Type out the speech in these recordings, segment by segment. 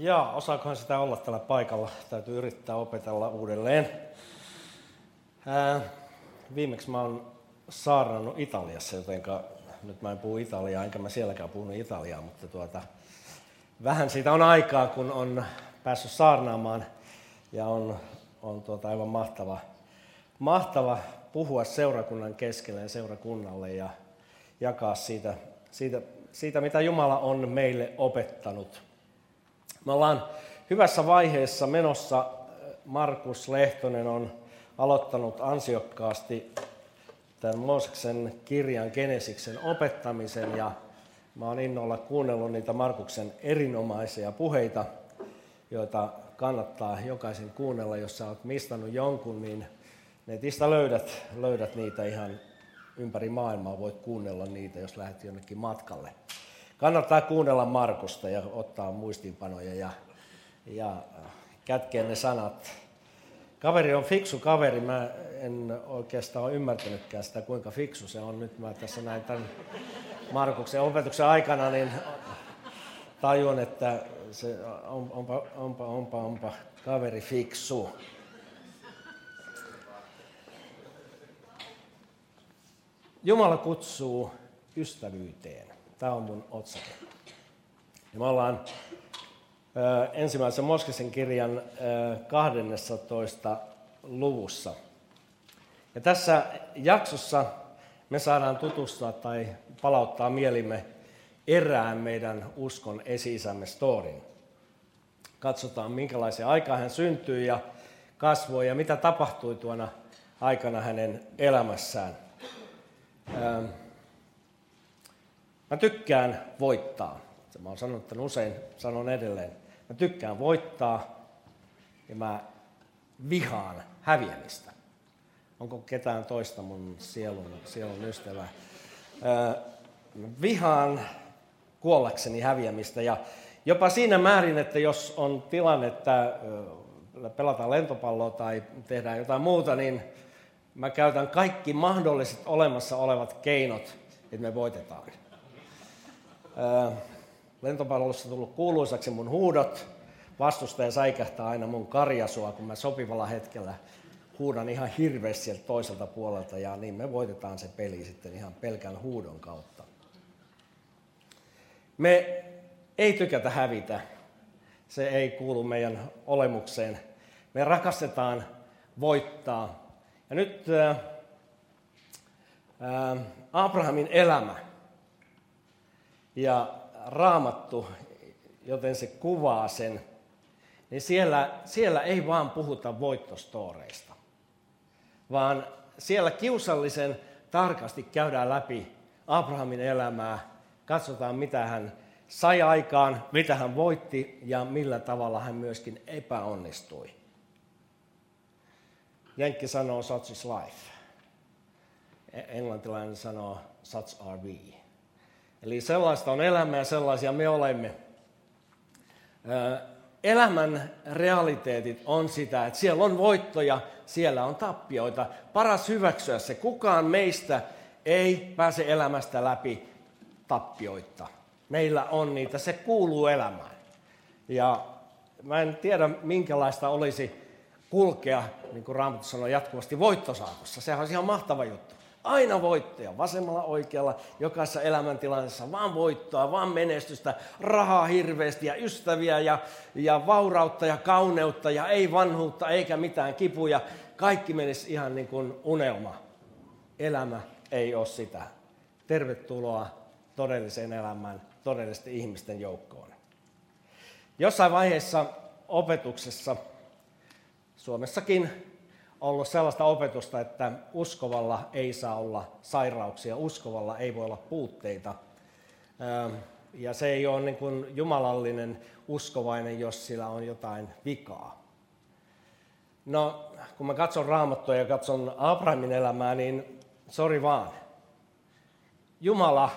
Ja osaakohan sitä olla tällä paikalla? Täytyy yrittää opetella uudelleen. Ää, viimeksi mä oon saarnannut Italiassa, joten nyt mä en puhu italiaa, enkä mä sielläkään puhunut italiaa, mutta tuota, vähän siitä on aikaa, kun on päässyt saarnaamaan ja on, on tuota aivan mahtava, mahtava puhua seurakunnan keskellä ja seurakunnalle ja jakaa siitä, siitä, siitä, mitä Jumala on meille opettanut. Me ollaan hyvässä vaiheessa menossa. Markus Lehtonen on aloittanut ansiokkaasti tämän Mooseksen kirjan Genesiksen opettamisen ja mä oon innolla kuunnellut niitä Markuksen erinomaisia puheita, joita kannattaa jokaisen kuunnella. Jos sä oot mistannut jonkun, niin netistä löydät, löydät niitä ihan ympäri maailmaa. Voit kuunnella niitä, jos lähdet jonnekin matkalle. Kannattaa kuunnella Markusta ja ottaa muistiinpanoja ja, ja kätkeä ne sanat. Kaveri on fiksu kaveri. Mä en oikeastaan ole ymmärtänytkään sitä, kuinka fiksu se on. Nyt mä tässä näin tämän Markuksen opetuksen aikana, niin tajun, että se on, onpa, onpa, onpa, onpa kaveri fiksu. Jumala kutsuu ystävyyteen. Tämä on mun otsake. Ja me ollaan ensimmäisen Moskesen kirjan ö, 12. luvussa. Ja tässä jaksossa me saadaan tutustua tai palauttaa mielimme erään meidän uskon esi-isämme storin. Katsotaan, minkälaisia aikaa hän syntyi ja kasvoi ja mitä tapahtui tuona aikana hänen elämässään. Mä tykkään voittaa. Mä oon sanonut että usein, sanon edelleen. Mä tykkään voittaa ja mä vihaan häviämistä. Onko ketään toista mun sielun, sielun ystävää? Mä vihaan kuollakseni häviämistä ja jopa siinä määrin, että jos on tilanne, että pelataan lentopalloa tai tehdään jotain muuta, niin mä käytän kaikki mahdolliset olemassa olevat keinot, että me voitetaan. Lentopallossa on tullut kuuluisaksi mun huudot. Vastustaja säikähtää aina mun karjasua, kun mä sopivalla hetkellä huudan ihan hirveästi sieltä toiselta puolelta ja niin me voitetaan se peli sitten ihan pelkän huudon kautta. Me ei tykätä hävitä. Se ei kuulu meidän olemukseen. Me rakastetaan voittaa. Ja nyt ää, Abrahamin elämä ja raamattu, joten se kuvaa sen, niin siellä, siellä ei vaan puhuta voittostooreista, vaan siellä kiusallisen tarkasti käydään läpi Abrahamin elämää, katsotaan mitä hän sai aikaan, mitä hän voitti ja millä tavalla hän myöskin epäonnistui. Jenkki sanoo such is life. E- englantilainen sanoo such are we. Eli sellaista on elämä ja sellaisia me olemme. Elämän realiteetit on sitä, että siellä on voittoja, siellä on tappioita. Paras hyväksyä se. Kukaan meistä ei pääse elämästä läpi tappioita. Meillä on niitä, se kuuluu elämään. Ja mä en tiedä, minkälaista olisi kulkea, niin kuin Raamattu sanoo, jatkuvasti voittosaakossa. Sehän on ihan mahtava juttu. Aina voittoja, vasemmalla oikealla, jokaisessa elämäntilanteessa, vaan voittoa, vaan menestystä, rahaa hirveästi ja ystäviä ja, ja vaurautta ja kauneutta ja ei vanhuutta eikä mitään kipuja. Kaikki menisi ihan niin kuin unelma. Elämä ei ole sitä. Tervetuloa todelliseen elämään, todellisten ihmisten joukkoon. Jossain vaiheessa opetuksessa Suomessakin ollut sellaista opetusta, että uskovalla ei saa olla sairauksia, uskovalla ei voi olla puutteita. Ja se ei ole niin kuin jumalallinen uskovainen, jos sillä on jotain vikaa. No, kun mä katson raamattua ja katson Abrahamin elämää, niin sori vaan. Jumala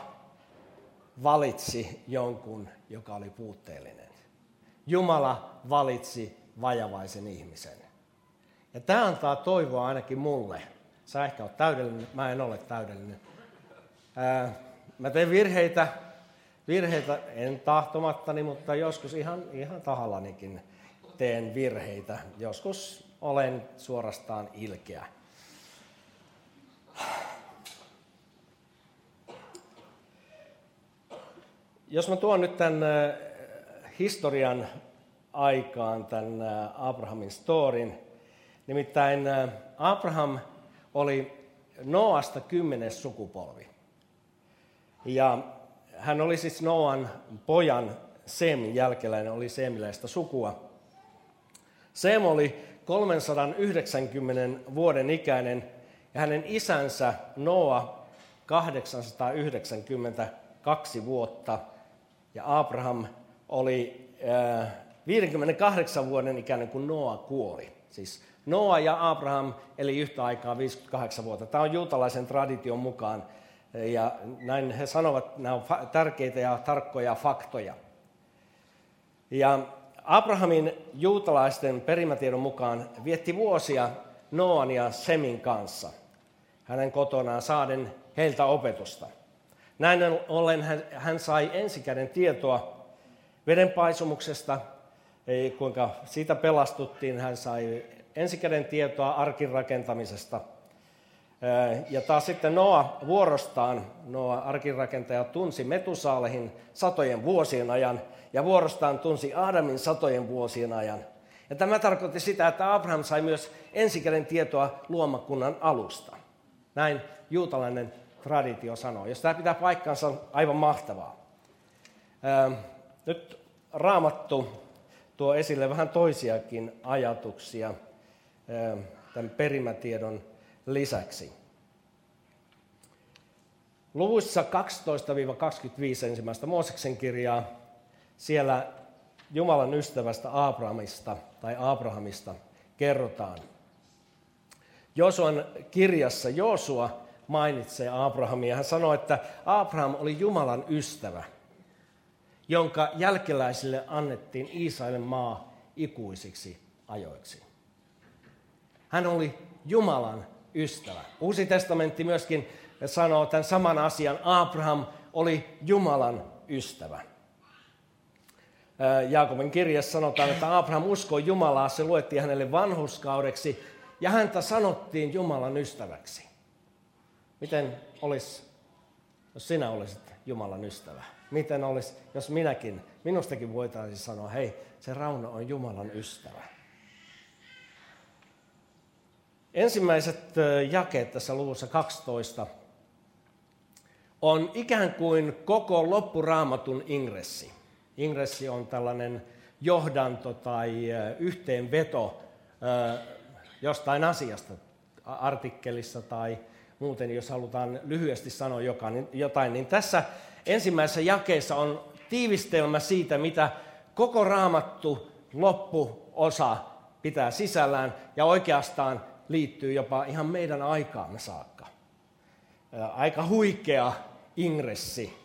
valitsi jonkun, joka oli puutteellinen. Jumala valitsi vajavaisen ihmisen. Ja tämä antaa toivoa ainakin mulle. Sä ehkä oot täydellinen, mä en ole täydellinen. Ää, mä teen virheitä, virheitä, en tahtomattani, mutta joskus ihan, ihan tahallanikin teen virheitä. Joskus olen suorastaan ilkeä. Jos mä tuon nyt tämän historian aikaan, tämän Abrahamin storin, nimittäin Abraham oli Noasta kymmenes sukupolvi. Ja hän oli siis Noan pojan Sem jälkeläinen, oli Semiläistä sukua. Sem oli 390 vuoden ikäinen ja hänen isänsä Noa 892 vuotta ja Abraham oli 58 vuoden ikäinen, kun Noa kuoli. Siis Noa ja Abraham eli yhtä aikaa 58 vuotta. Tämä on juutalaisen tradition mukaan ja näin he sanovat, nämä ovat tärkeitä ja tarkkoja faktoja. Ja Abrahamin juutalaisten perimätiedon mukaan vietti vuosia Noan ja Semin kanssa hänen kotonaan saaden heiltä opetusta. Näin ollen hän sai ensikäden tietoa vedenpaisumuksesta, kuinka siitä pelastuttiin. Hän sai ensikäden tietoa arkin rakentamisesta – ja taas sitten Noa vuorostaan, Noa arkinrakentaja, tunsi Metusaalehin satojen vuosien ajan ja vuorostaan tunsi Aadamin satojen vuosien ajan. Ja tämä tarkoitti sitä, että Abraham sai myös ensikäden tietoa luomakunnan alusta. Näin juutalainen traditio sanoo. Jos tämä pitää paikkansa, aivan mahtavaa. Nyt Raamattu tuo esille vähän toisiakin ajatuksia tämän perimätiedon lisäksi. Luvuissa 12-25 ensimmäistä Mooseksen kirjaa, siellä Jumalan ystävästä Abrahamista tai Abrahamista kerrotaan. Josuan kirjassa Josua mainitsee Abrahamia. Hän sanoi, että Abraham oli Jumalan ystävä, jonka jälkeläisille annettiin Israelin maa ikuisiksi ajoiksi. Hän oli Jumalan ystävä. Uusi testamentti myöskin sanoo tämän saman asian. Abraham oli Jumalan ystävä. Jaakobin kirjassa sanotaan, että Abraham uskoi Jumalaa, se luettiin hänelle vanhuskaudeksi ja häntä sanottiin Jumalan ystäväksi. Miten olisi, jos sinä olisit Jumalan ystävä? Miten olisi, jos minäkin, minustakin voitaisiin sanoa, hei, se Rauno on Jumalan ystävä. Ensimmäiset jakeet tässä luvussa 12 on ikään kuin koko loppuraamatun ingressi. Ingressi on tällainen johdanto tai yhteenveto jostain asiasta artikkelissa tai muuten, jos halutaan lyhyesti sanoa jotain, niin tässä ensimmäisessä jakeessa on tiivistelmä siitä, mitä koko raamattu loppuosa pitää sisällään ja oikeastaan liittyy jopa ihan meidän aikaamme saakka. Aika huikea ingressi.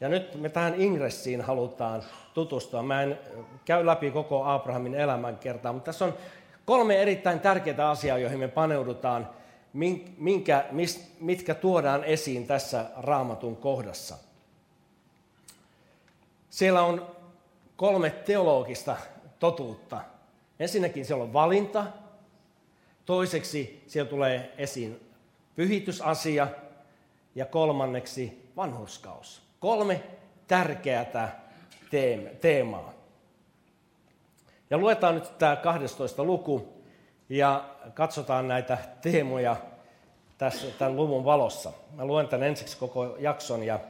Ja nyt me tähän ingressiin halutaan tutustua. Mä en käy läpi koko Abrahamin elämän kertaa, mutta tässä on kolme erittäin tärkeää asiaa, joihin me paneudutaan, minkä, mitkä tuodaan esiin tässä raamatun kohdassa. Siellä on kolme teologista totuutta. Ensinnäkin siellä on valinta, toiseksi siellä tulee esiin pyhitysasia ja kolmanneksi vanhurskaus. Kolme tärkeää teemaa. Ja luetaan nyt tämä 12 luku ja katsotaan näitä teemoja tässä, tämän luvun valossa. Mä luen tämän ensiksi koko jakson ja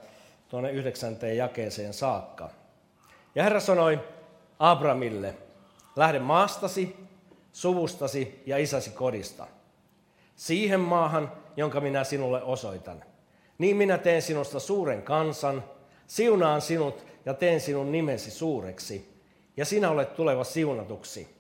tuonne yhdeksänteen jakeeseen saakka. Ja Herra sanoi Abramille, lähde maastasi, suvustasi ja isäsi kodista, siihen maahan, jonka minä sinulle osoitan – niin minä teen sinusta suuren kansan, siunaan sinut ja teen sinun nimesi suureksi, ja sinä olet tuleva siunatuksi.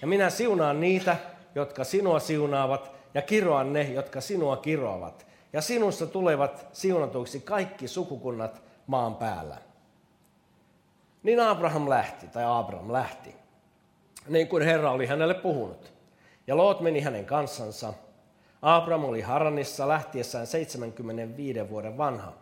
Ja minä siunaan niitä, jotka sinua siunaavat, ja kiroan ne, jotka sinua kiroavat. Ja sinusta tulevat siunatuiksi kaikki sukukunnat maan päällä. Niin Abraham lähti, tai Abraham lähti, niin kuin Herra oli hänelle puhunut. Ja Loot meni hänen kanssansa, Abraham oli Haranissa lähtiessään 75 vuoden vanha.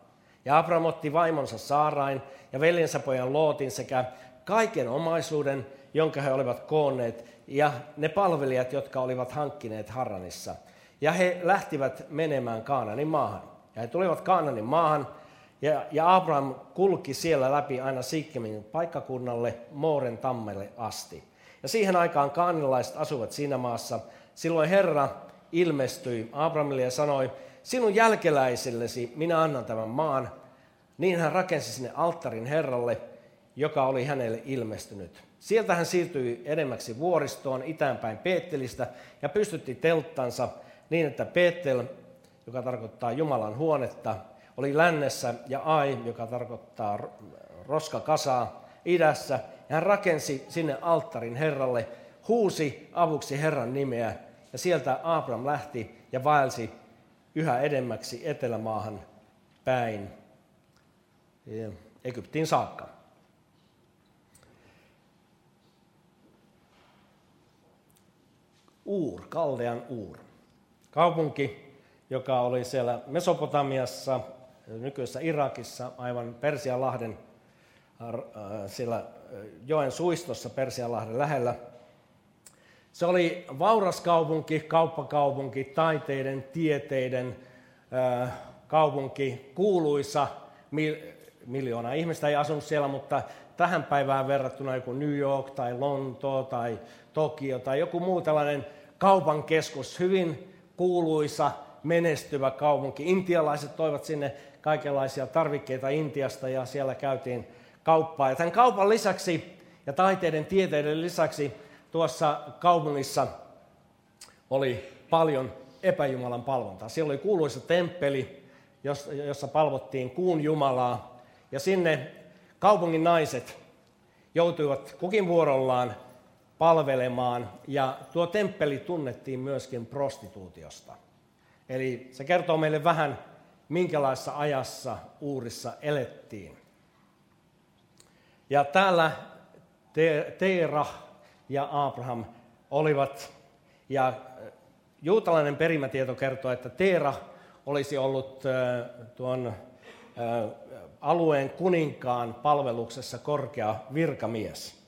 Ja Abraham otti vaimonsa Saarain ja veljensä pojan Lootin sekä kaiken omaisuuden, jonka he olivat koonneet, ja ne palvelijat, jotka olivat hankkineet Harranissa. Ja he lähtivät menemään Kaananin maahan. Ja he tulivat Kaananin maahan, ja, ja Abraham kulki siellä läpi aina Sikkemin paikkakunnalle Mooren tammelle asti. Ja siihen aikaan kaanilaiset asuvat siinä maassa. Silloin Herra ilmestyi Abrahamille ja sanoi, sinun jälkeläisillesi minä annan tämän maan. Niin hän rakensi sinne alttarin Herralle, joka oli hänelle ilmestynyt. Sieltä hän siirtyi edemmäksi vuoristoon itäänpäin Peettelistä ja pystytti telttansa niin, että Peettel, joka tarkoittaa Jumalan huonetta, oli lännessä ja Ai, joka tarkoittaa roskakasaa, idässä. Ja hän rakensi sinne alttarin Herralle, huusi avuksi Herran nimeä ja sieltä Abraham lähti ja vaelsi yhä edemmäksi etelämaahan päin Egyptiin saakka. Uur, Kaldean Uur. Kaupunki, joka oli siellä Mesopotamiassa, nykyisessä Irakissa, aivan Persianlahden, äh, siellä joen suistossa Persianlahden lähellä. Se oli vauras kaupunki, kauppakaupunki, taiteiden, tieteiden äh, kaupunki, kuuluisa. Miljoona ihmistä ei asunut siellä, mutta tähän päivään verrattuna joku New York tai Lonto tai Tokio tai joku muu tällainen kaupan keskus, hyvin kuuluisa, menestyvä kaupunki. Intialaiset toivat sinne kaikenlaisia tarvikkeita Intiasta ja siellä käytiin kauppaa. Ja tämän kaupan lisäksi ja taiteiden tieteiden lisäksi tuossa kaupungissa oli paljon epäjumalan palvontaa. Siellä oli kuuluisa temppeli, jossa palvottiin kuun jumalaa. Ja sinne kaupungin naiset joutuivat kukin vuorollaan palvelemaan. Ja tuo temppeli tunnettiin myöskin prostituutiosta. Eli se kertoo meille vähän, minkälaisessa ajassa Uurissa elettiin. Ja täällä Teera ja Abraham olivat, ja juutalainen perimätieto kertoo, että Teera olisi ollut tuon alueen kuninkaan palveluksessa korkea virkamies.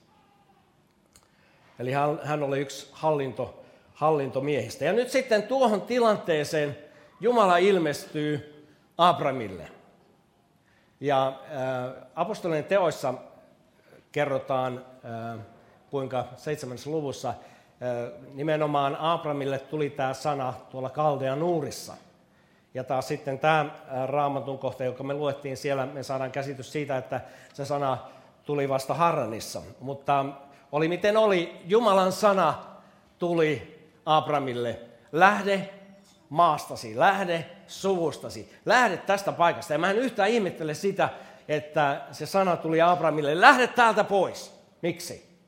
Eli hän, oli yksi hallinto, hallintomiehistä. Ja nyt sitten tuohon tilanteeseen Jumala ilmestyy Abramille. Ja äh, apostolien teoissa kerrotaan, äh, kuinka seitsemännessä luvussa äh, nimenomaan Abramille tuli tämä sana tuolla Kaldean uurissa. Ja taas sitten tämä äh, raamatun kohta, joka me luettiin siellä, me saadaan käsitys siitä, että se sana tuli vasta Harranissa. Mutta oli miten oli, Jumalan sana tuli Abramille. Lähde maastasi, lähde suvustasi, lähde tästä paikasta. Ja mä en yhtään ihmettele sitä, että se sana tuli Abramille, lähde täältä pois. Miksi?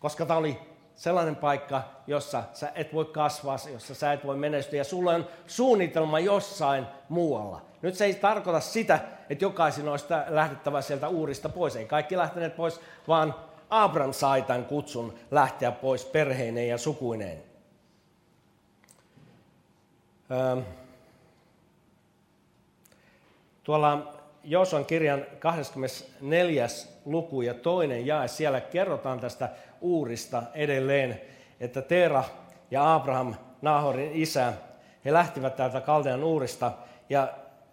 Koska tämä oli sellainen paikka, jossa sä et voi kasvaa, jossa sä et voi menestyä ja sulla on suunnitelma jossain muualla. Nyt se ei tarkoita sitä, että jokaisen olisi lähdettävä sieltä uurista pois. Ei kaikki lähteneet pois, vaan Abram sai tämän kutsun lähteä pois perheineen ja sukuineen. Tuolla Joosuan kirjan 24. luku ja toinen jae, siellä kerrotaan tästä uurista edelleen, että Teera ja Abraham, Nahorin isä, he lähtivät täältä Kaldean uurista ja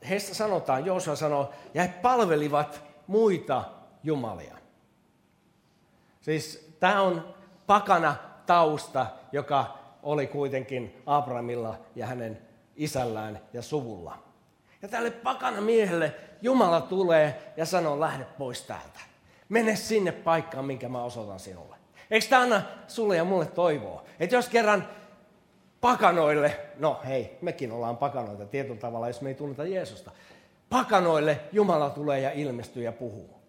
heistä sanotaan, Joosua sanoo, ja he palvelivat muita jumalia. Siis tämä on pakana tausta, joka oli kuitenkin Abrahamilla ja hänen isällään ja suvulla. Ja tälle pakana miehelle Jumala tulee ja sanoo, lähde pois täältä. Mene sinne paikkaan, minkä mä osoitan sinulle. Eikö tämä anna sulle ja mulle toivoa? Että jos kerran pakanoille, no hei, mekin ollaan pakanoita tietyllä tavalla, jos me ei tunneta Jeesusta. Pakanoille Jumala tulee ja ilmestyy ja puhuu.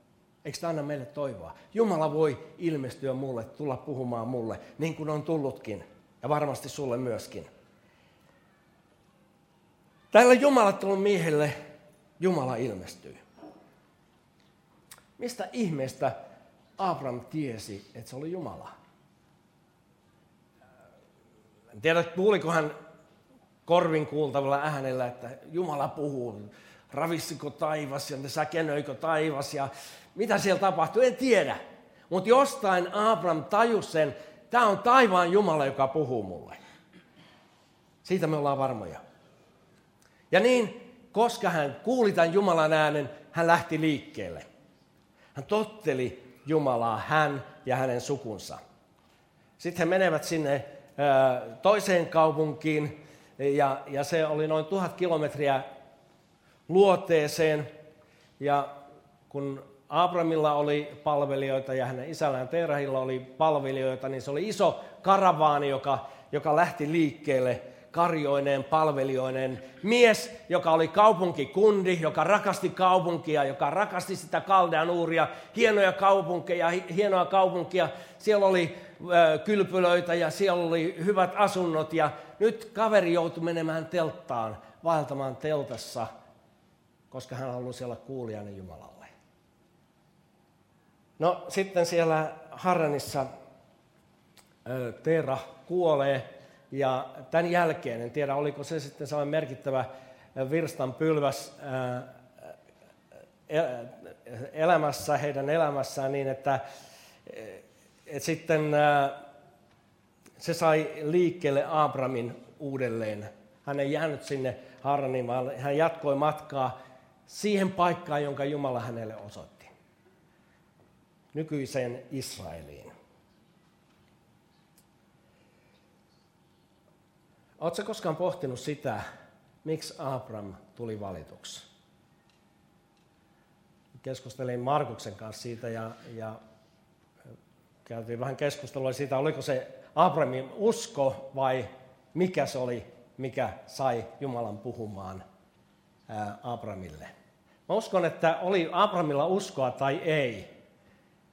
Eikö tämä anna meille toivoa? Jumala voi ilmestyä mulle, tulla puhumaan mulle, niin kuin on tullutkin. Ja varmasti sulle myöskin. Tällä jumalattoman miehelle Jumala ilmestyy. Mistä ihmeestä Abraham tiesi, että se oli Jumala? En tiedä, kuuliko hän korvin kuultavalla äänellä, että Jumala puhuu ravissiko taivas ja säkenöikö taivas ja mitä siellä tapahtui, en tiedä. Mutta jostain Abraham tajusi sen, tämä on taivaan Jumala, joka puhuu mulle. Siitä me ollaan varmoja. Ja niin, koska hän kuuli tämän Jumalan äänen, hän lähti liikkeelle. Hän totteli Jumalaa, hän ja hänen sukunsa. Sitten he menevät sinne toiseen kaupunkiin, ja, ja se oli noin tuhat kilometriä luoteeseen. Ja kun Abramilla oli palvelijoita ja hänen isällään Terahilla oli palvelijoita, niin se oli iso karavaani, joka, joka lähti liikkeelle karjoineen, palvelijoineen. Mies, joka oli kaupunkikundi, joka rakasti kaupunkia, joka rakasti sitä Kaldean uuria, hienoja kaupunkeja, hienoa kaupunkia. Siellä oli kylpylöitä ja siellä oli hyvät asunnot ja nyt kaveri joutui menemään telttaan, vaeltamaan teltassa, koska hän halusi olla kuulijainen Jumalalle. No sitten siellä Harranissa Teera kuolee ja tämän jälkeen, en tiedä oliko se sitten sellainen merkittävä virstan pylväs elämässä, heidän elämässään niin, että, että sitten se sai liikkeelle Abramin uudelleen. Hän ei jäänyt sinne Haraniin, vaan hän jatkoi matkaa siihen paikkaan, jonka Jumala hänelle osoitti. Nykyiseen Israeliin. Oletko koskaan pohtinut sitä, miksi Abraham tuli valituksi? Keskustelin Markuksen kanssa siitä ja, ja käytiin vähän keskustelua siitä, oliko se Abrahamin usko vai mikä se oli, mikä sai Jumalan puhumaan Abrahamille. Mä uskon, että oli Abrahamilla uskoa tai ei,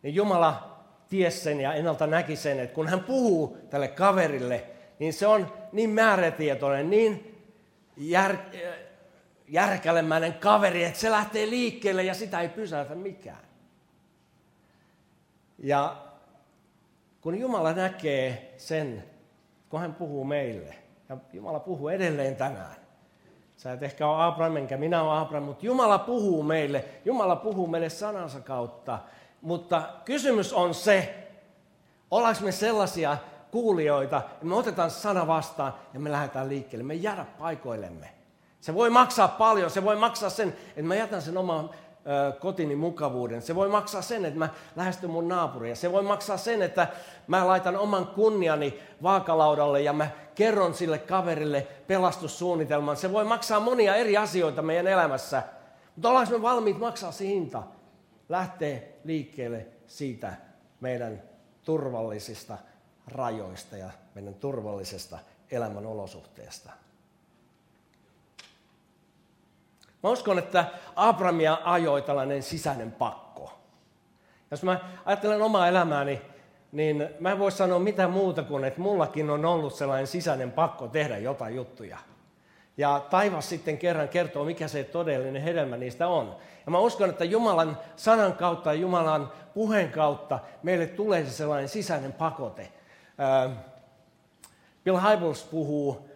niin Jumala ties sen ja ennalta näki sen, että kun hän puhuu tälle kaverille, niin se on niin määrätietoinen, niin jär, järkälemäinen kaveri, että se lähtee liikkeelle ja sitä ei pysäytä mikään. Ja kun Jumala näkee sen, kun hän puhuu meille, ja Jumala puhuu edelleen tänään. Sä et ehkä ole Abraham, enkä minä ole Abraham, mutta Jumala puhuu meille. Jumala puhuu meille sanansa kautta. Mutta kysymys on se, ollaanko me sellaisia kuulijoita, ja me otetaan sana vastaan ja me lähdetään liikkeelle. Me jäädä paikoillemme. Se voi maksaa paljon, se voi maksaa sen, että mä jätän sen oman kotini mukavuuden. Se voi maksaa sen, että mä lähestyn mun naapuria. Se voi maksaa sen, että mä laitan oman kunniani vaakalaudalle ja mä kerron sille kaverille pelastussuunnitelman. Se voi maksaa monia eri asioita meidän elämässä. Mutta ollaanko me valmiit maksaa se hinta? Lähtee liikkeelle siitä meidän turvallisista rajoista ja meidän turvallisesta elämän olosuhteesta. Mä uskon, että Abramia ajoi tällainen sisäinen pakko. Jos mä ajattelen omaa elämääni, niin mä en voi sanoa mitään muuta kuin, että mullakin on ollut sellainen sisäinen pakko tehdä jotain juttuja. Ja taivas sitten kerran kertoo, mikä se todellinen hedelmä niistä on. Ja mä uskon, että Jumalan sanan kautta ja Jumalan puheen kautta meille tulee se sellainen sisäinen pakote. Bill Hybels puhuu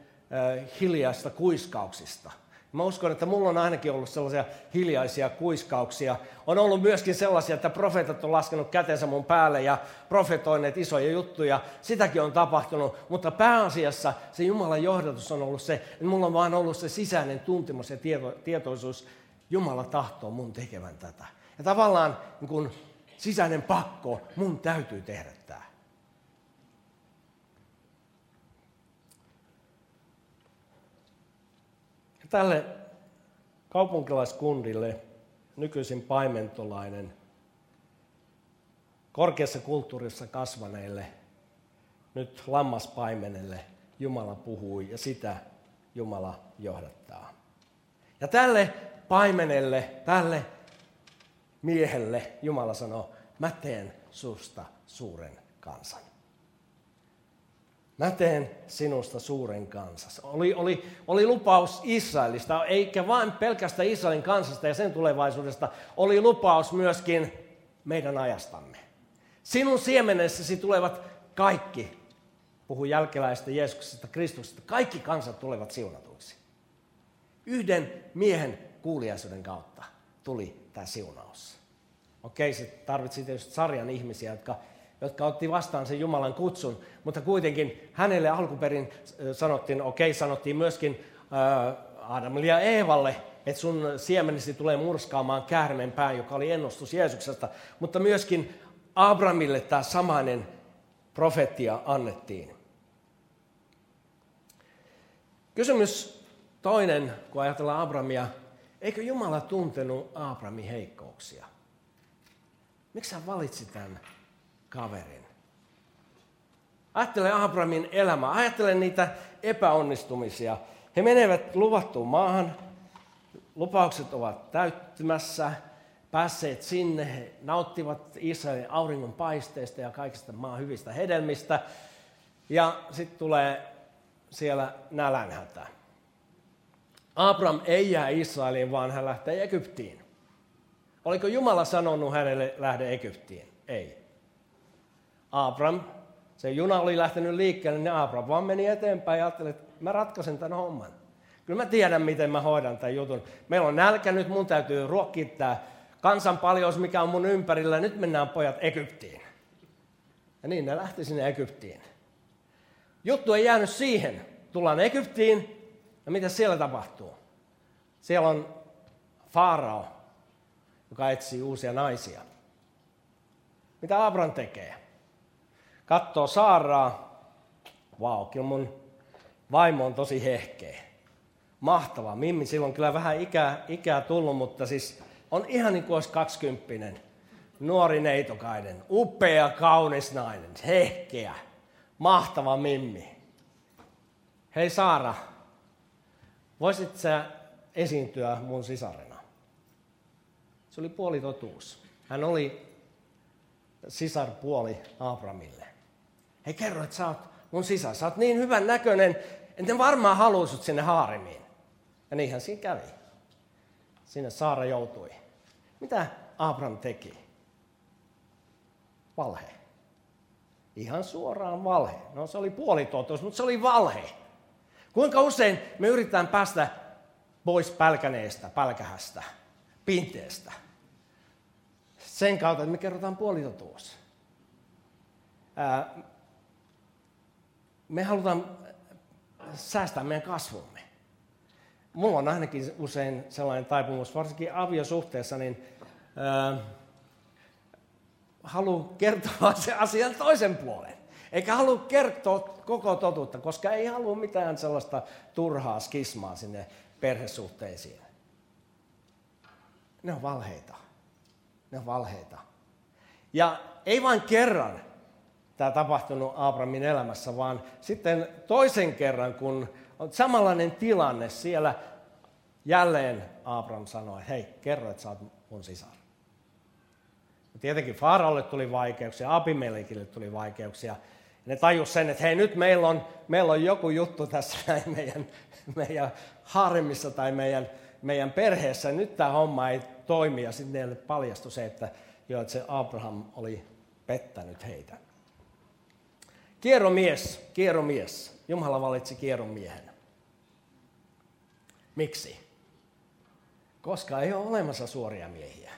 hiljaista kuiskauksista – Mä uskon, että mulla on ainakin ollut sellaisia hiljaisia kuiskauksia. On ollut myöskin sellaisia, että profeetat on laskenut kätensä mun päälle ja profetoineet isoja juttuja. Sitäkin on tapahtunut, mutta pääasiassa se Jumalan johdatus on ollut se, että mulla on vaan ollut se sisäinen tuntemus ja tieto, tietoisuus. Jumala tahtoo mun tekevän tätä. Ja tavallaan niin kun sisäinen pakko, mun täytyy tehdä tämä. Tälle kaupunkilaiskundille, nykyisin paimentolainen, korkeassa kulttuurissa kasvaneille, nyt lammaspaimenelle Jumala puhui ja sitä Jumala johdattaa. Ja tälle paimenelle, tälle miehelle Jumala sanoo, mä teen susta suuren kansan. Mä teen sinusta suuren kansas. Oli, oli, oli lupaus Israelista, eikä vain pelkästään Israelin kansasta ja sen tulevaisuudesta, oli lupaus myöskin meidän ajastamme. Sinun siemenessäsi tulevat kaikki, puhun jälkeläistä Jeesuksesta, Kristuksesta, kaikki kansat tulevat siunatuiksi. Yhden miehen kuuliaisuuden kautta tuli tämä siunaus. Okei, se tarvitsi tietysti sarjan ihmisiä, jotka, jotka otti vastaan sen Jumalan kutsun, mutta kuitenkin hänelle alkuperin sanottiin, okei, sanottiin myöskin Adamille ja Eevalle, että sun siemenesi tulee murskaamaan käärmeen pään, joka oli ennustus Jeesuksesta, mutta myöskin Abramille tämä samainen profetia annettiin. Kysymys toinen, kun ajatellaan Abramia, eikö Jumala tuntenut Abramin heikkouksia? Miksi hän valitsi tämän kaverin? Ajattele Abramin elämää, ajattele niitä epäonnistumisia. He menevät luvattuun maahan, lupaukset ovat täyttymässä, päässeet sinne, he nauttivat Israelin auringon paisteista ja kaikista maan hyvistä hedelmistä. Ja sitten tulee siellä nälänhätä. Abram ei jää Israeliin, vaan hän lähtee Egyptiin. Oliko Jumala sanonut hänelle lähde Egyptiin? Ei. Abram, se juna oli lähtenyt liikkeelle, niin Abram vaan meni eteenpäin ja ajatteli, että mä ratkaisen tämän homman. Kyllä mä tiedän, miten mä hoidan tämän jutun. Meillä on nälkä nyt, mun täytyy ruokkia tämä kansan paljous, mikä on mun ympärillä. Nyt mennään pojat Egyptiin. Ja niin ne lähti sinne Egyptiin. Juttu ei jäänyt siihen. Tullaan Egyptiin, ja mitä siellä tapahtuu? Siellä on Farao, joka etsii uusia naisia. Mitä Abram tekee? Katsoo Saaraa. Vau, wow, kyllä mun vaimo on tosi hehkeä. Mahtava. Mimmi, silloin kyllä vähän ikää, ikää tullut, mutta siis on ihan niin kuin olisi kaksikymppinen. Nuori neitokainen, upea, kaunis nainen, hehkeä, mahtava Mimmi. Hei Saara, voisit sä esiintyä mun sisarena? Se oli puolitotuus. Hän oli sisarpuoli Abramille. Hei kerro, että sä oot mun sisar. Sä oot niin hyvän näköinen, että varmaan haluaisit sinne haarimiin. Ja niinhän siinä kävi. Sinne Saara joutui. Mitä Abram teki? Valhe. Ihan suoraan valhe. No se oli puolitotuus, mutta se oli valhe. Kuinka usein me yritetään päästä pois pälkäneestä, pälkähästä, pinteestä. Sen kautta, että me kerrotaan puolitotuus. Me halutaan säästää meidän kasvumme. Mulla on ainakin usein sellainen taipumus, varsinkin aviosuhteessa, niin ää, haluan kertoa se asian toisen puolen. Eikä halua kertoa koko totuutta, koska ei halua mitään sellaista turhaa skismaa sinne perhesuhteisiin. Ne on valheita. Ne on valheita. Ja ei vain kerran tämä tapahtunut Abramin elämässä, vaan sitten toisen kerran, kun on samanlainen tilanne siellä, jälleen Abram sanoi, että hei, kerro, että sä oot mun sisar. Ja tietenkin Faaralle tuli vaikeuksia, Abimelekille tuli vaikeuksia, ne tajus sen, että hei nyt meillä on, meillä on joku juttu tässä meidän, meidän harmissa tai meidän, meidän perheessä. Nyt tämä homma ei toimi ja sitten neille paljastui se, että, jo, että se Abraham oli pettänyt heitä. Kierromies, kierromies. Jumala valitsi kierromiehen. Miksi? Koska ei ole olemassa suoria miehiä.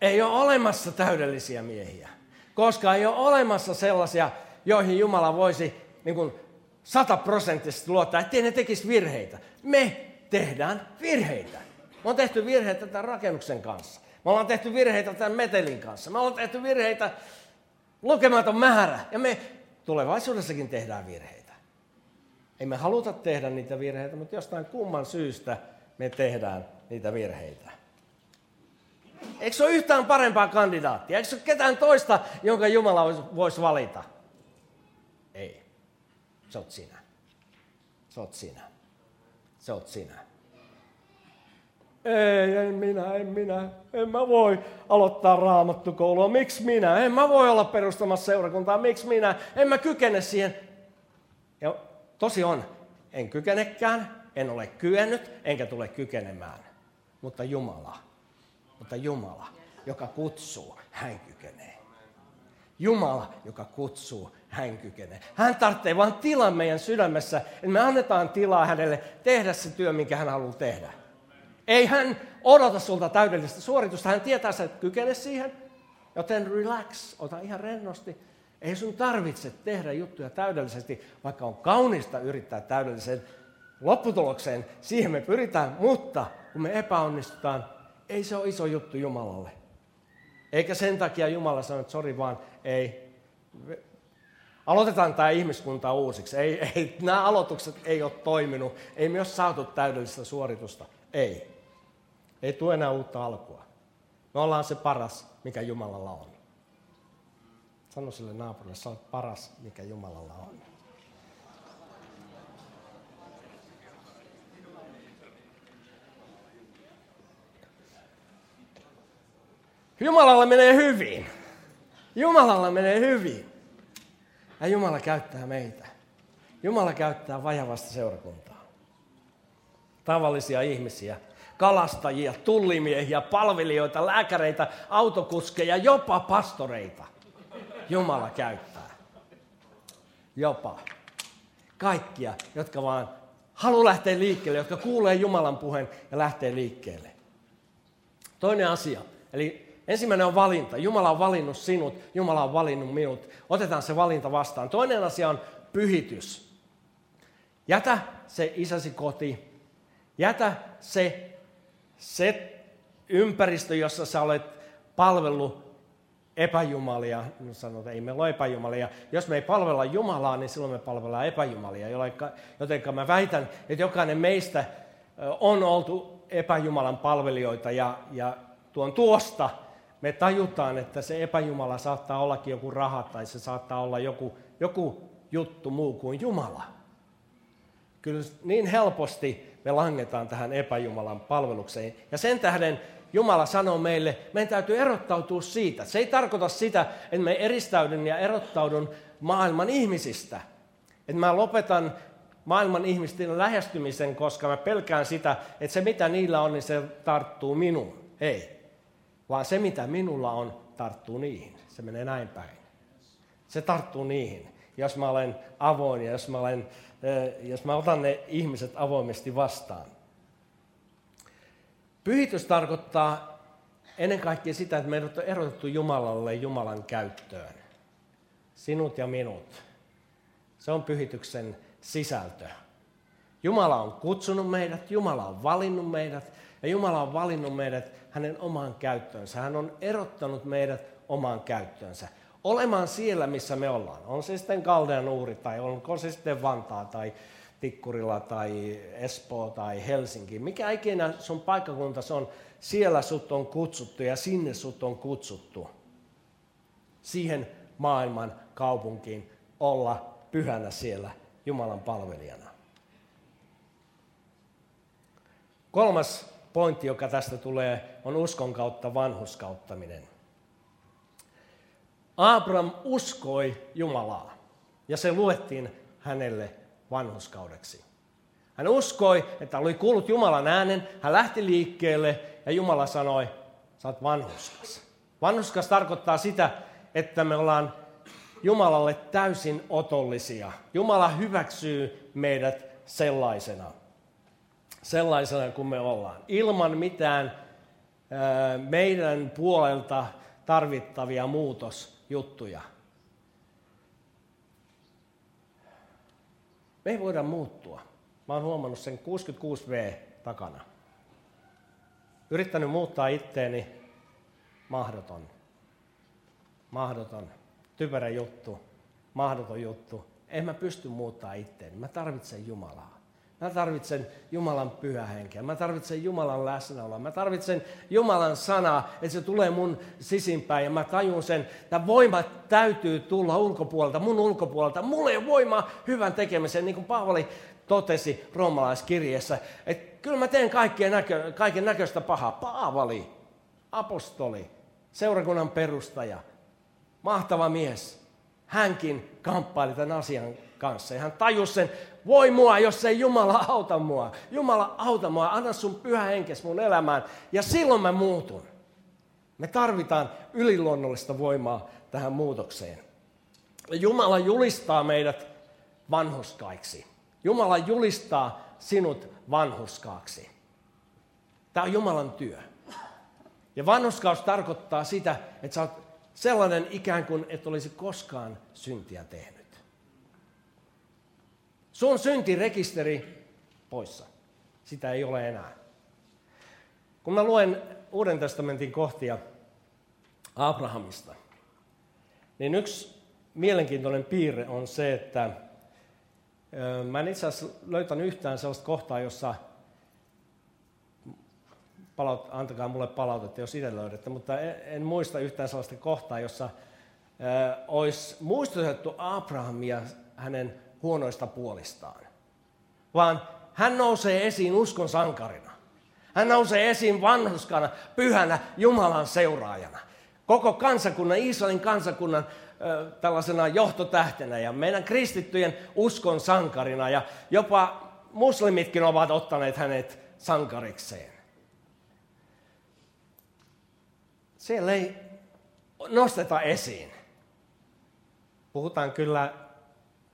Ei ole olemassa täydellisiä miehiä koska ei ole olemassa sellaisia, joihin Jumala voisi niin luottaa, ettei ne tekisi virheitä. Me tehdään virheitä. Me on tehty virheitä tämän rakennuksen kanssa. Me ollaan tehty virheitä tämän metelin kanssa. Me ollaan tehty virheitä lukematon määrä. Ja me tulevaisuudessakin tehdään virheitä. Ei me haluta tehdä niitä virheitä, mutta jostain kumman syystä me tehdään niitä virheitä. Eikö se ole yhtään parempaa kandidaattia? Eikö se ole ketään toista, jonka Jumala voisi valita? Ei. Se oot sinä. Se oot sinä. Se oot sinä. Ei, en minä, en minä. En mä voi aloittaa raamattukoulua. Miksi minä? En mä voi olla perustamassa seurakuntaa. Miksi minä? En mä kykene siihen. Ja tosi on, en kykenekään, en ole kyennyt, enkä tule kykenemään. Mutta Jumala mutta Jumala, joka kutsuu, hän kykenee. Jumala, joka kutsuu, hän kykenee. Hän tarvitsee vain tilan meidän sydämessä, että me annetaan tilaa hänelle tehdä se työ, minkä hän haluaa tehdä. Ei hän odota sulta täydellistä suoritusta, hän tietää, että et kykene siihen, joten relax, ota ihan rennosti. Ei sun tarvitse tehdä juttuja täydellisesti, vaikka on kaunista yrittää täydelliseen lopputulokseen. Siihen me pyritään, mutta kun me epäonnistutaan, ei se ole iso juttu Jumalalle. Eikä sen takia Jumala sano, että sori vaan, ei. Aloitetaan tämä ihmiskunta uusiksi. Ei, ei, nämä aloitukset ei ole toiminut. Ei me ole saatu täydellistä suoritusta. Ei. Ei tule enää uutta alkua. Me ollaan se paras, mikä Jumalalla on. Sano sille naapurille, sä olet paras, mikä Jumalalla on. Jumalalla menee hyvin. Jumalalla menee hyvin. Ja Jumala käyttää meitä. Jumala käyttää vajavasta seurakuntaa. Tavallisia ihmisiä, kalastajia, tullimiehiä, palvelijoita, lääkäreitä, autokuskeja, jopa pastoreita. Jumala käyttää. Jopa. Kaikkia, jotka vaan haluaa lähteä liikkeelle, jotka kuulee Jumalan puheen ja lähtee liikkeelle. Toinen asia, eli ensimmäinen on valinta. Jumala on valinnut sinut, Jumala on valinnut minut. Otetaan se valinta vastaan. Toinen asia on pyhitys. Jätä se isäsi koti. Jätä se, se ympäristö, jossa sä olet palvellut epäjumalia, niin sanotaan, että ei meillä ole epäjumalia. Jos me ei palvella Jumalaa, niin silloin me palvellaan epäjumalia. Joten mä väitän, että jokainen meistä on oltu epäjumalan palvelijoita ja, ja tuon tuosta me tajutaan, että se epäjumala saattaa ollakin joku raha tai se saattaa olla joku, joku juttu muu kuin Jumala. Kyllä niin helposti me langetaan tähän epäjumalan palvelukseen. Ja sen tähden Jumala sanoo meille, meidän täytyy erottautua siitä. Se ei tarkoita sitä, että me eristäydyn ja erottaudun maailman ihmisistä. Että mä lopetan maailman ihmisten lähestymisen, koska mä pelkään sitä, että se mitä niillä on, niin se tarttuu minuun. Ei. Vaan se mitä minulla on, tarttuu niihin. Se menee näin päin. Se tarttuu niihin. Jos mä olen avoin ja jos mä, olen, jos mä otan ne ihmiset avoimesti vastaan. Pyhitys tarkoittaa ennen kaikkea sitä, että meidät on erotettu Jumalalle Jumalan käyttöön. Sinut ja minut. Se on pyhityksen sisältö. Jumala on kutsunut meidät, Jumala on valinnut meidät ja Jumala on valinnut meidät hänen omaan käyttöönsä. Hän on erottanut meidät omaan käyttöönsä. Olemaan siellä, missä me ollaan. On se sitten Kaldean uuri tai onko se sitten Vantaa tai Tikkurila tai Espoo tai Helsinki. Mikä ikinä sun paikkakunta on, siellä sut on kutsuttu ja sinne sut on kutsuttu. Siihen maailman kaupunkiin olla pyhänä siellä Jumalan palvelijana. Kolmas pointti, joka tästä tulee, on uskon kautta vanhuskauttaminen. Abraham uskoi Jumalaa ja se luettiin hänelle vanhuskaudeksi. Hän uskoi, että oli kuullut Jumalan äänen, hän lähti liikkeelle ja Jumala sanoi, sä oot vanhuskas. Vanhuskas tarkoittaa sitä, että me ollaan Jumalalle täysin otollisia. Jumala hyväksyy meidät sellaisena, sellaisena kuin me ollaan, ilman mitään meidän puolelta tarvittavia muutosjuttuja. Me ei voida muuttua. Mä oon huomannut sen 66V takana. Yrittänyt muuttaa itteeni, mahdoton. Mahdoton. Typerä juttu, mahdoton juttu. En mä pysty muuttaa itteeni. Mä tarvitsen Jumalaa. Mä tarvitsen Jumalan pyhähenkeä. Mä tarvitsen Jumalan läsnäoloa. Mä tarvitsen Jumalan sanaa, että se tulee mun sisimpään ja mä tajun sen, että voima täytyy tulla ulkopuolelta, mun ulkopuolelta. Mulla ei ole voimaa hyvän tekemiseen, niin kuin Paavali totesi roomalaiskirjeessä, että kyllä mä teen näkö, kaiken näköistä pahaa. Paavali, apostoli, seurakunnan perustaja, mahtava mies. Hänkin kamppaili tämän asian kanssa. Ja hän tajusi sen, voi mua, jos ei Jumala auta mua. Jumala auta mua, anna sun pyhä henkes mun elämään. Ja silloin mä muutun. Me tarvitaan yliluonnollista voimaa tähän muutokseen. Jumala julistaa meidät vanhuskaiksi. Jumala julistaa sinut vanhuskaaksi. Tämä on Jumalan työ. Ja vanhuskaus tarkoittaa sitä, että sä oot sellainen ikään kuin et olisi koskaan syntiä tehnyt. Sun syntirekisteri poissa. Sitä ei ole enää. Kun mä luen Uuden testamentin kohtia Abrahamista, niin yksi mielenkiintoinen piirre on se, että mä en itse asiassa löytänyt yhtään sellaista kohtaa, jossa palaut, antakaa mulle palautetta, jos itse löydätte, mutta en, en muista yhtään sellaista kohtaa, jossa äh, olisi muistutettu Abrahamia hänen huonoista puolistaan. Vaan hän nousee esiin uskon sankarina. Hän nousee esiin vanhuskana, pyhänä, Jumalan seuraajana. Koko kansakunnan, Israelin kansakunnan tällaisena johtotähtenä ja meidän kristittyjen uskon sankarina. Ja jopa muslimitkin ovat ottaneet hänet sankarikseen. siellä ei nosteta esiin. Puhutaan kyllä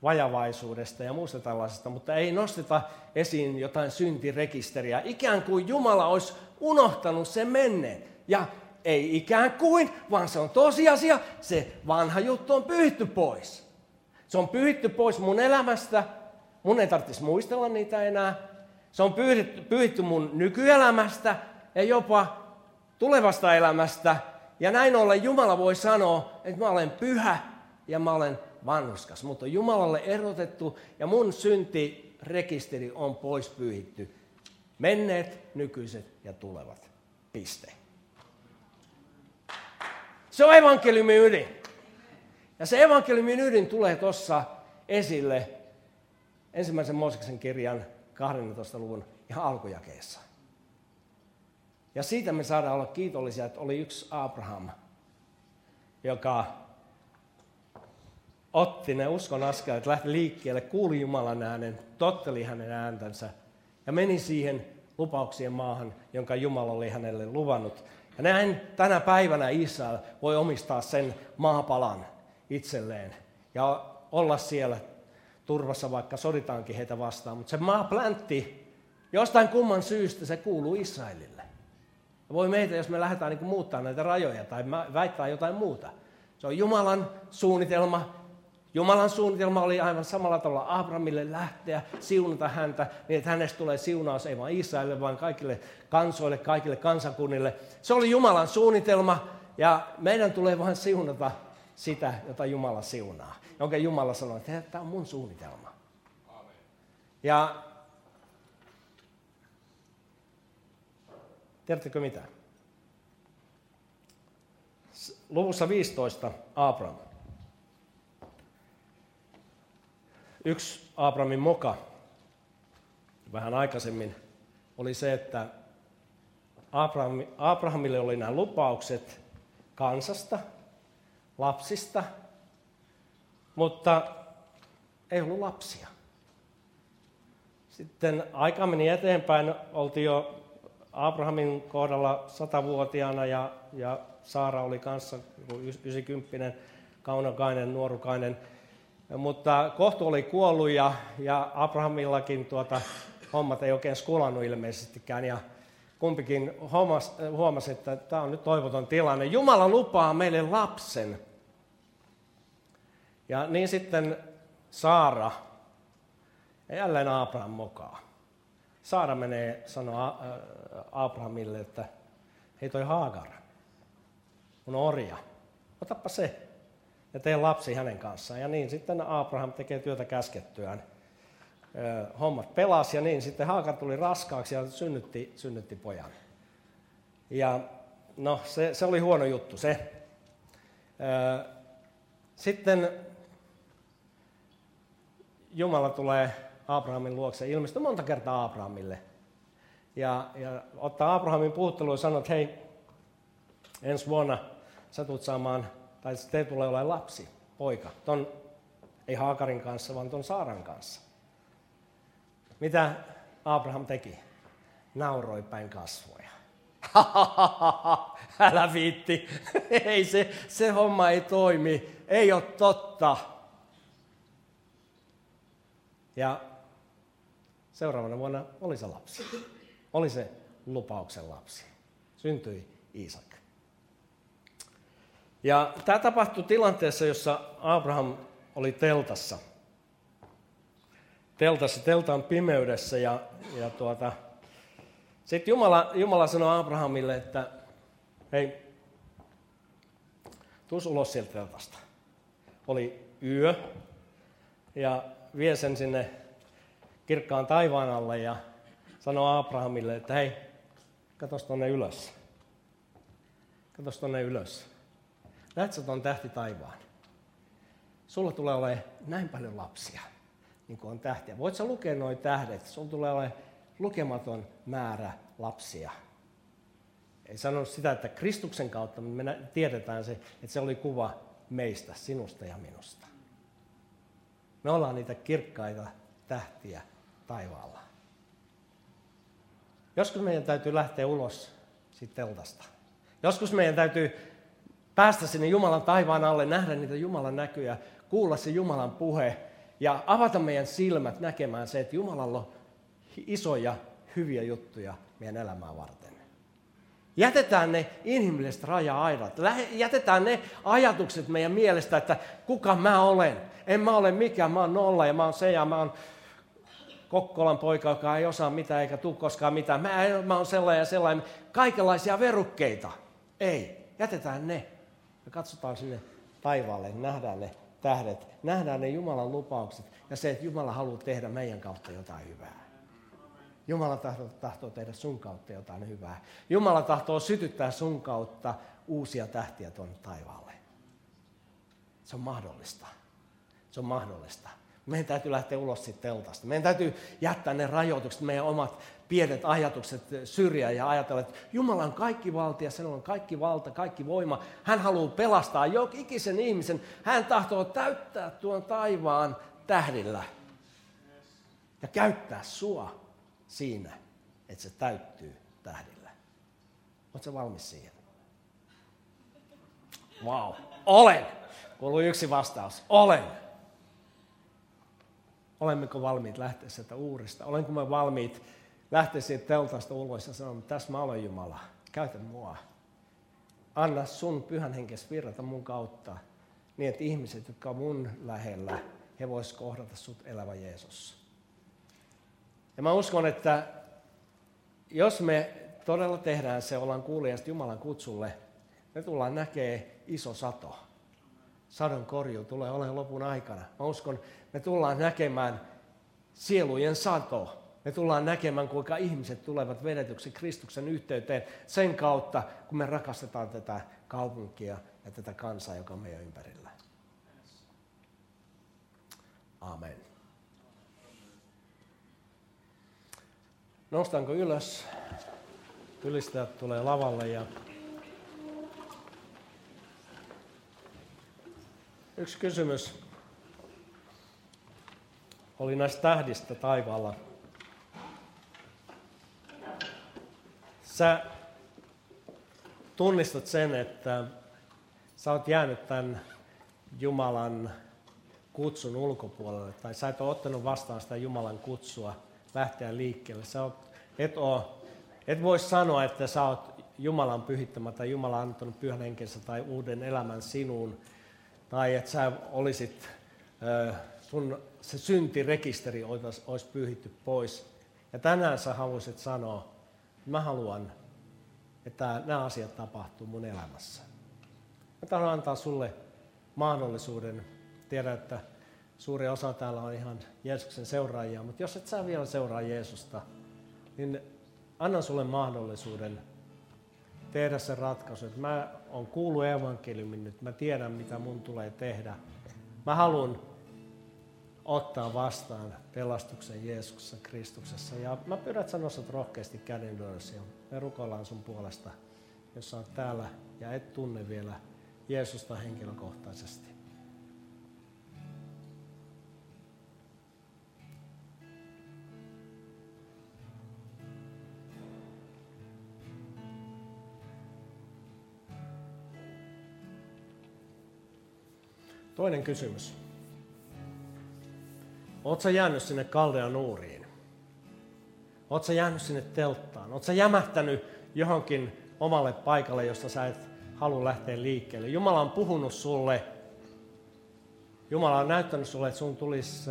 vajavaisuudesta ja muusta tällaisesta, mutta ei nosteta esiin jotain syntirekisteriä. Ikään kuin Jumala olisi unohtanut sen menneen. Ja ei ikään kuin, vaan se on tosiasia, se vanha juttu on pyhitty pois. Se on pyhitty pois mun elämästä, mun ei tarvitsisi muistella niitä enää. Se on pyhitty, mun nykyelämästä ja jopa tulevasta elämästä. Ja näin ollen Jumala voi sanoa, että mä olen pyhä ja mä olen vanhuskas. Mutta Jumalalle erotettu ja mun syntirekisteri on pois pyyhitty. Menneet, nykyiset ja tulevat. Piste. Se on evankeliumin ydin. Ja se evankeliumin ydin tulee tuossa esille ensimmäisen Mooseksen kirjan 12. luvun ihan alkujakeessa. Ja siitä me saadaan olla kiitollisia, että oli yksi Abraham, joka otti ne uskon askeleet, lähti liikkeelle, kuuli Jumalan äänen, totteli hänen ääntänsä ja meni siihen lupauksien maahan, jonka Jumala oli hänelle luvannut. Ja näin tänä päivänä Israel voi omistaa sen maapalan itselleen ja olla siellä turvassa, vaikka soditaankin heitä vastaan. Mutta se maapläntti, jostain kumman syystä se kuuluu Israelille. Voi meitä, jos me lähdetään niin muuttaa näitä rajoja tai väittää jotain muuta. Se on Jumalan suunnitelma. Jumalan suunnitelma oli aivan samalla tavalla Abrahamille lähteä, siunata häntä, niin että hänestä tulee siunaus ei vain Israelille, vaan kaikille kansoille, kaikille kansakunnille. Se oli Jumalan suunnitelma ja meidän tulee vain siunata sitä, jota Jumala siunaa. Jonka Jumala sanoi, että tämä on mun suunnitelma. Ja Tiedättekö mitä? Luvussa 15 Abraham. Yksi Abrahamin moka vähän aikaisemmin oli se, että Abrahamille oli nämä lupaukset kansasta, lapsista, mutta ei ollut lapsia. Sitten aika meni eteenpäin, oltiin jo Abrahamin kohdalla satavuotiaana ja, ja Saara oli kanssa 90 kaunokainen, nuorukainen. Mutta kohtu oli kuollut ja, ja Abrahamillakin tuota, hommat ei oikein skulannut ilmeisestikään. Ja kumpikin huomasi, huomasi, että tämä on nyt toivoton tilanne. Jumala lupaa meille lapsen. Ja niin sitten Saara jälleen Abraham mokaa. Saara menee sanoa Abrahamille, että hei toi Haagar, on orja, otappa se ja tee lapsi hänen kanssaan. Ja niin sitten Abraham tekee työtä käskettyään. Hommat pelas ja niin sitten Haagar tuli raskaaksi ja synnytti, synnytti pojan. Ja no se, se oli huono juttu se. Sitten Jumala tulee Abrahamin luokse, ilmestyi monta kertaa Abrahamille – ja, ja ottaa Abrahamin puhuttelu ja sanoo, että hei, ensi vuonna sä tulet saamaan, tai te tulee olemaan lapsi, poika, ton, ei Haakarin kanssa, vaan ton Saaran kanssa. Mitä Abraham teki? Nauroi päin kasvoja. Älä viitti. ei se, se homma ei toimi. Ei ole totta. Ja seuraavana vuonna oli se lapsi oli se lupauksen lapsi. Syntyi Iisak. Ja tämä tapahtui tilanteessa, jossa Abraham oli teltassa. Teltassa, teltan pimeydessä ja, ja tuota, sitten Jumala, Jumala sanoi Abrahamille, että hei, tuus ulos sieltä teltasta. Oli yö ja vie sen sinne kirkkaan taivaan alle ja sanoi Abrahamille, että hei, katos tonne ylös. Katos tonne ylös. Näet ton tähti taivaan? Sulla tulee olemaan näin paljon lapsia, niin kuin on tähtiä. Voit sä lukea noin tähdet? Sulla tulee olemaan lukematon määrä lapsia. Ei sanonut sitä, että Kristuksen kautta, me tiedetään se, että se oli kuva meistä, sinusta ja minusta. Me ollaan niitä kirkkaita tähtiä taivaalla. Joskus meidän täytyy lähteä ulos siitä teltasta. Joskus meidän täytyy päästä sinne Jumalan taivaan alle, nähdä niitä Jumalan näkyjä, kuulla se Jumalan puhe ja avata meidän silmät näkemään se, että Jumalalla on isoja, hyviä juttuja meidän elämää varten. Jätetään ne inhimilliset raja-aidat. Jätetään ne ajatukset meidän mielestä, että kuka mä olen. En mä ole mikään, mä oon nolla ja mä oon se ja mä oon Kokkolan poika, joka ei osaa mitään eikä tule koskaan mitään. Mä, mä oon sellainen ja sellainen. Kaikenlaisia verukkeita. Ei, jätetään ne. Me katsotaan sinne taivaalle, nähdään ne tähdet, nähdään ne Jumalan lupaukset ja se, että Jumala haluaa tehdä meidän kautta jotain hyvää. Jumala tahtoo, tahtoo tehdä sun kautta jotain hyvää. Jumala tahtoo sytyttää sun kautta uusia tähtiä tuonne taivaalle. Se on mahdollista. Se on mahdollista. Meidän täytyy lähteä ulos siitä teltasta. Meidän täytyy jättää ne rajoitukset, meidän omat pienet ajatukset syrjään ja ajatella, että Jumala on kaikki valtia, sen on kaikki valta, kaikki voima. Hän haluaa pelastaa jokikisen ihmisen. Hän tahtoo täyttää tuon taivaan tähdillä ja käyttää sua siinä, että se täyttyy tähdillä. Oletko valmis siihen? Wow. Olen. Kuuluu yksi vastaus. Olen. Olemmeko valmiit lähteä sieltä uurista? Olenko me valmiit lähteä siitä teltasta ulos ja sanoa, että tässä mä olen Jumala, käytä mua. Anna sun pyhän henkes virrata mun kautta, niin että ihmiset, jotka on mun lähellä, he vois kohdata sut elävä Jeesus. Ja mä uskon, että jos me todella tehdään se, ollaan kuulijasta Jumalan kutsulle, me tullaan näkee iso sato. Sadon korju tulee olemaan lopun aikana. Mä uskon, me tullaan näkemään sielujen sato. Me tullaan näkemään, kuinka ihmiset tulevat vedetyksi Kristuksen yhteyteen sen kautta, kun me rakastetaan tätä kaupunkia ja tätä kansaa, joka on meidän ympärillä. Amen. Nostanko ylös? Ylistäjät tulee lavalle ja yksi kysymys oli näistä tähdistä taivaalla. Sä tunnistat sen, että sä oot jäänyt tämän Jumalan kutsun ulkopuolelle, tai sä et ole ottanut vastaan sitä Jumalan kutsua lähteä liikkeelle. Sä oot, et, oo, et voi sanoa, että sä oot Jumalan pyhittämä tai Jumala antanut pyhän henkensä tai uuden elämän sinuun, tai että sä olisit, sun se syntirekisteri olisi pyyhitty pois. Ja tänään sä haluaisit sanoa, että mä haluan, että nämä asiat tapahtuu mun elämässä. Mä tahdon antaa sulle mahdollisuuden. Tiedän, että suuri osa täällä on ihan Jeesuksen seuraajia, mutta jos et sä vielä seuraa Jeesusta, niin annan sulle mahdollisuuden tehdä se ratkaisu, että mä oon kuullut evankeliumin nyt, mä tiedän mitä mun tulee tehdä. Mä haluan ottaa vastaan pelastuksen Jeesuksessa Kristuksessa. Ja mä pyydän, että sä nostat rohkeasti käden ylös ja me rukoillaan sun puolesta, jos sä oot täällä ja et tunne vielä Jeesusta henkilökohtaisesti. Toinen kysymys. Oletko jäänyt sinne kaldean uuriin? Oletko jäänyt sinne telttaan? Oletko jämähtänyt johonkin omalle paikalle, josta sä et halua lähteä liikkeelle? Jumala on puhunut sulle. Jumala on näyttänyt sulle, että sun tulisi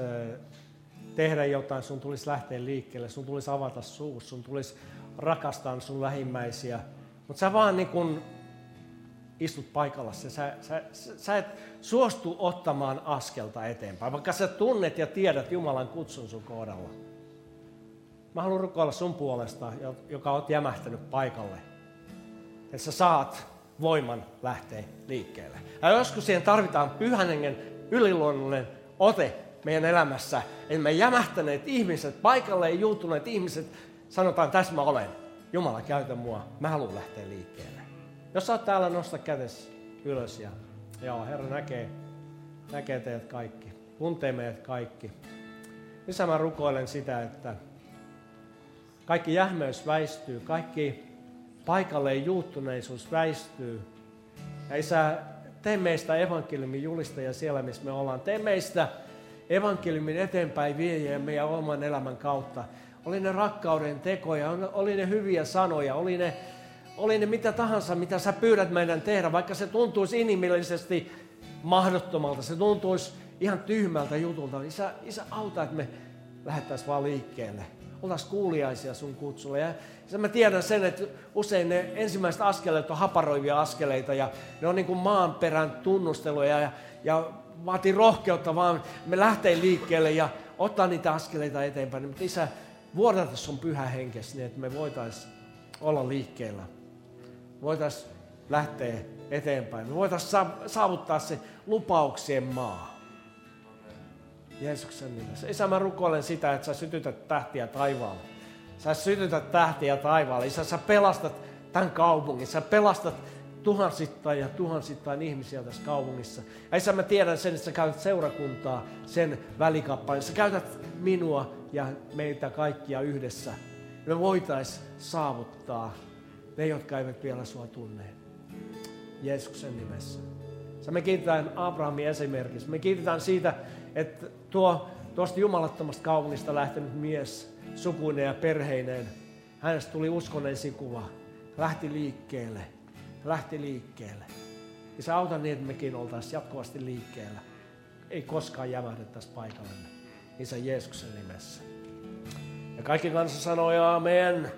tehdä jotain, sun tulisi lähteä liikkeelle, sun tulisi avata suu, sun tulisi rakastaa sun lähimmäisiä. Mutta sä vaan niin kun istut paikalla, sä, sä, sä, sä et suostu ottamaan askelta eteenpäin, vaikka sä tunnet ja tiedät Jumalan kutsun sun kohdalla. Mä haluan rukoilla sun puolesta, joka oot jämähtänyt paikalle, että sä saat voiman lähteä liikkeelle. Ja joskus siihen tarvitaan pyhän hengen yliluonnollinen ote meidän elämässä, että me jämähtäneet ihmiset, paikalle juutuneet ihmiset, sanotaan, tässä mä olen. Jumala, käytä mua. Mä haluan lähteä liikkeelle. Jos sä oot täällä, nosta kätes ylös ja joo, Herra näkee, näkee teidät kaikki. Tuntee meidät kaikki. Missä mä rukoilen sitä, että kaikki jähmeys väistyy, kaikki paikalle juuttuneisuus väistyy. Ja Isä, tee meistä evankeliumin julistaja siellä, missä me ollaan. Tee meistä evankeliumin eteenpäin viejä meidän oman elämän kautta. Oli ne rakkauden tekoja, oli ne hyviä sanoja, oli ne, oli ne mitä tahansa, mitä sä pyydät meidän tehdä, vaikka se tuntuisi inhimillisesti mahdottomalta, se tuntuisi ihan tyhmältä jutulta. Isä, isä auta, että me lähettäisiin vaan liikkeelle. Oltaisiin kuuliaisia sun kutsulle. Ja ja mä tiedän sen, että usein ne ensimmäiset askeleet on haparoivia askeleita ja ne on niin kuin maanperän tunnusteluja ja, ja vaatii rohkeutta vaan me lähtee liikkeelle ja ottaa niitä askeleita eteenpäin. Mutta isä, vuodata sun pyhä henkesi niin, että me voitaisiin olla liikkeellä. Voitaisiin lähteä eteenpäin. Me voitaisiin saavuttaa se lupauksien maa. Jeesuksen nimessä. Isä, mä rukoilen sitä, että sä sytytät tähtiä taivaalle. Sä sytytät tähtiä taivaalle. Isä, sä pelastat tämän kaupungin. Sä pelastat tuhansittain ja tuhansittain ihmisiä tässä kaupungissa. Ja isä, mä tiedän sen, että sä käytät seurakuntaa sen välikappaleen. Sä käytät minua ja meitä kaikkia yhdessä. Me voitais saavuttaa ne, jotka eivät vielä sua tunne. Jeesuksen nimessä. Sä me kiitetään Abrahamin esimerkiksi. Me kiitetään siitä, että tuo, tuosta jumalattomasta kaupungista lähtenyt mies sukuinen ja perheineen, hänestä tuli uskon esikuva. Lähti liikkeelle lähti liikkeelle. Ja se auta niin, että mekin oltaisiin jatkuvasti liikkeellä. Ei koskaan jämähdettäisi paikallemme. Isä Jeesuksen nimessä. Ja kaikki kanssa sanoi amen.